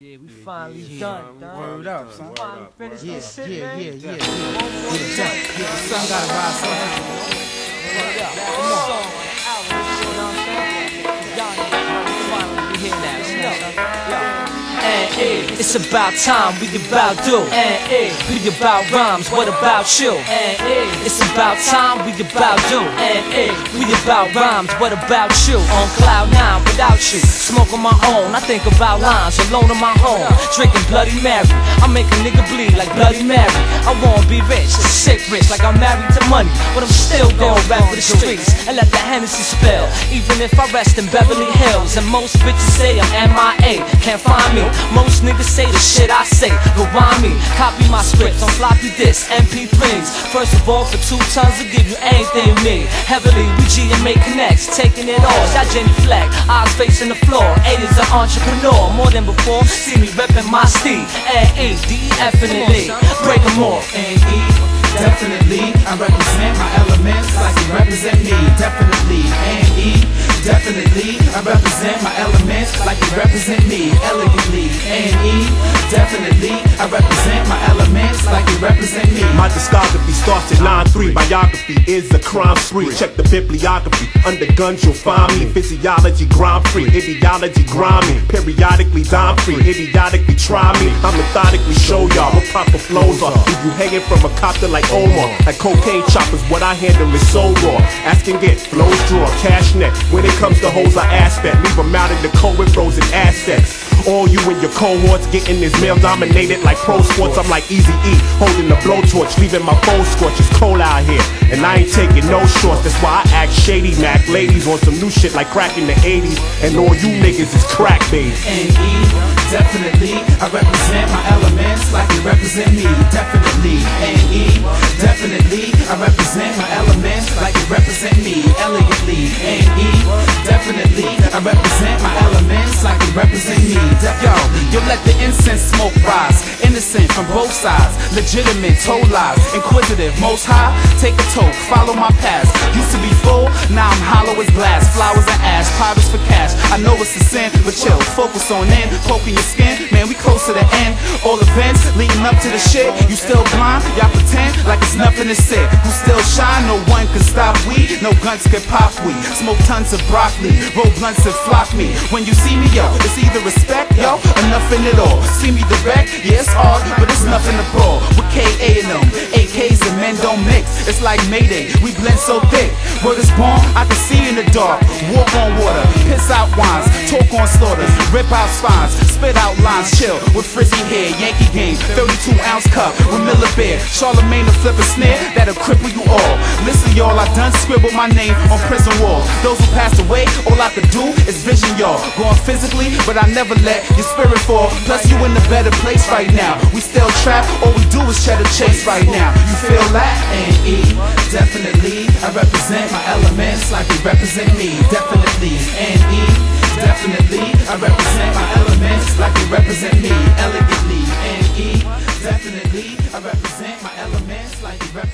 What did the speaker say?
Yeah, we finally yeah, done, done. Word up, son. Finally Word up, finished word this up. shit, Yeah, man. yeah, yeah, One yeah. more Yeah, track. yeah, yeah. Son gotta son. It's about time we about do. We about rhymes, what about you? It's about time we about do. We about rhymes, what about you? On cloud nine without you, smoke on my own. I think about lines alone in my home, drinking Bloody Mary. I make a nigga bleed like Bloody Mary. I wanna be rich, sick rich, like I'm married to money, but I'm still going rap for the streets and let the Hennessy spill. Even if I rest in Beverly Hills, and most bitches say I'm MIA, can't find me. Most niggas say the shit I say, Why me. Copy my scripts on floppy disks, MP3s. First of all, for two tons, I'll give you anything me. Heavily, we G and make connects, taking it all. Shot Jenny Fleck, eyes facing the floor. A is an entrepreneur, more than before. See me reppin' my steed, N E D E definitely. Break 'em off. E, definitely. I represent my elements like you represent me. Definitely. Definitely. I represent my elements like you represent me. My discography starts at 9-3 Biography is a crime spree. Check the bibliography. Under guns you'll find me. Physiology grind free. Ideology grimy Periodically dime free. Idiotically try me. I methodically show y'all what proper flows are. Leave you hanging from a copter like Omar. Like cocaine choppers What I handle. Is so raw. Asking get. Flows draw. Cash net. When it comes to hoes I aspect Leave them out in the cold with frozen assets all you and your cohorts getting this male dominated like pro sports. I'm like Easy E, holding the blowtorch, leaving my phone scorch. It's cold out here, and I ain't taking no shorts. That's why I act shady, Mac. Ladies on some new shit like crack in the 80s, and all you niggas is crack babies. N E, definitely. I represent my elements like you represent me. Definitely. N E, definitely. I represent my elements like you represent me. Elegantly. N E, definitely. I represent my you let the incense smoke rise. Innocent from both sides. Legitimate, told lies. Inquisitive, most high. Take a toke, follow my past. Used to be full, now I'm hollow as glass. Flowers and ash, pirates for cash. Know it's a sin, but chill. Focus on in, poking your skin. Man, we close to the end. All events leading up to the shit. You still blind? Y'all pretend like it's nothing to say. Who still shine? No one can stop we. No guns can pop we. Smoke tons of broccoli. Roll blunts and flock me. When you see me, yo, it's either respect, yo, or nothing at all. See me direct, yeah, it's hard, but it's nothing to brawl. With KA and them, AKs and men don't mix. It's like Mayday, we blend so thick. Word is born, I can see in the dark. Walk on water, piss out wines, talk on slaughters, rip out spines, spit out lines, chill with frizzy hair. Yankee game, 32 ounce cup with Miller Beer. Charlemagne to flip a snare that'll cripple you all. Listen, y'all, I done scribbled my name on prison walls. Those who passed away, all I could do is vision y'all. Going physically, but I never let your spirit fall. Plus, you in a better place right now. We still trapped, all we do is try to chase right now. You feel that? N E, definitely. I represent my elements like you represent me. Definitely. N E, definitely. I represent my elements like you represent me. Elegantly. N E, definitely. I represent my elements like you represent me.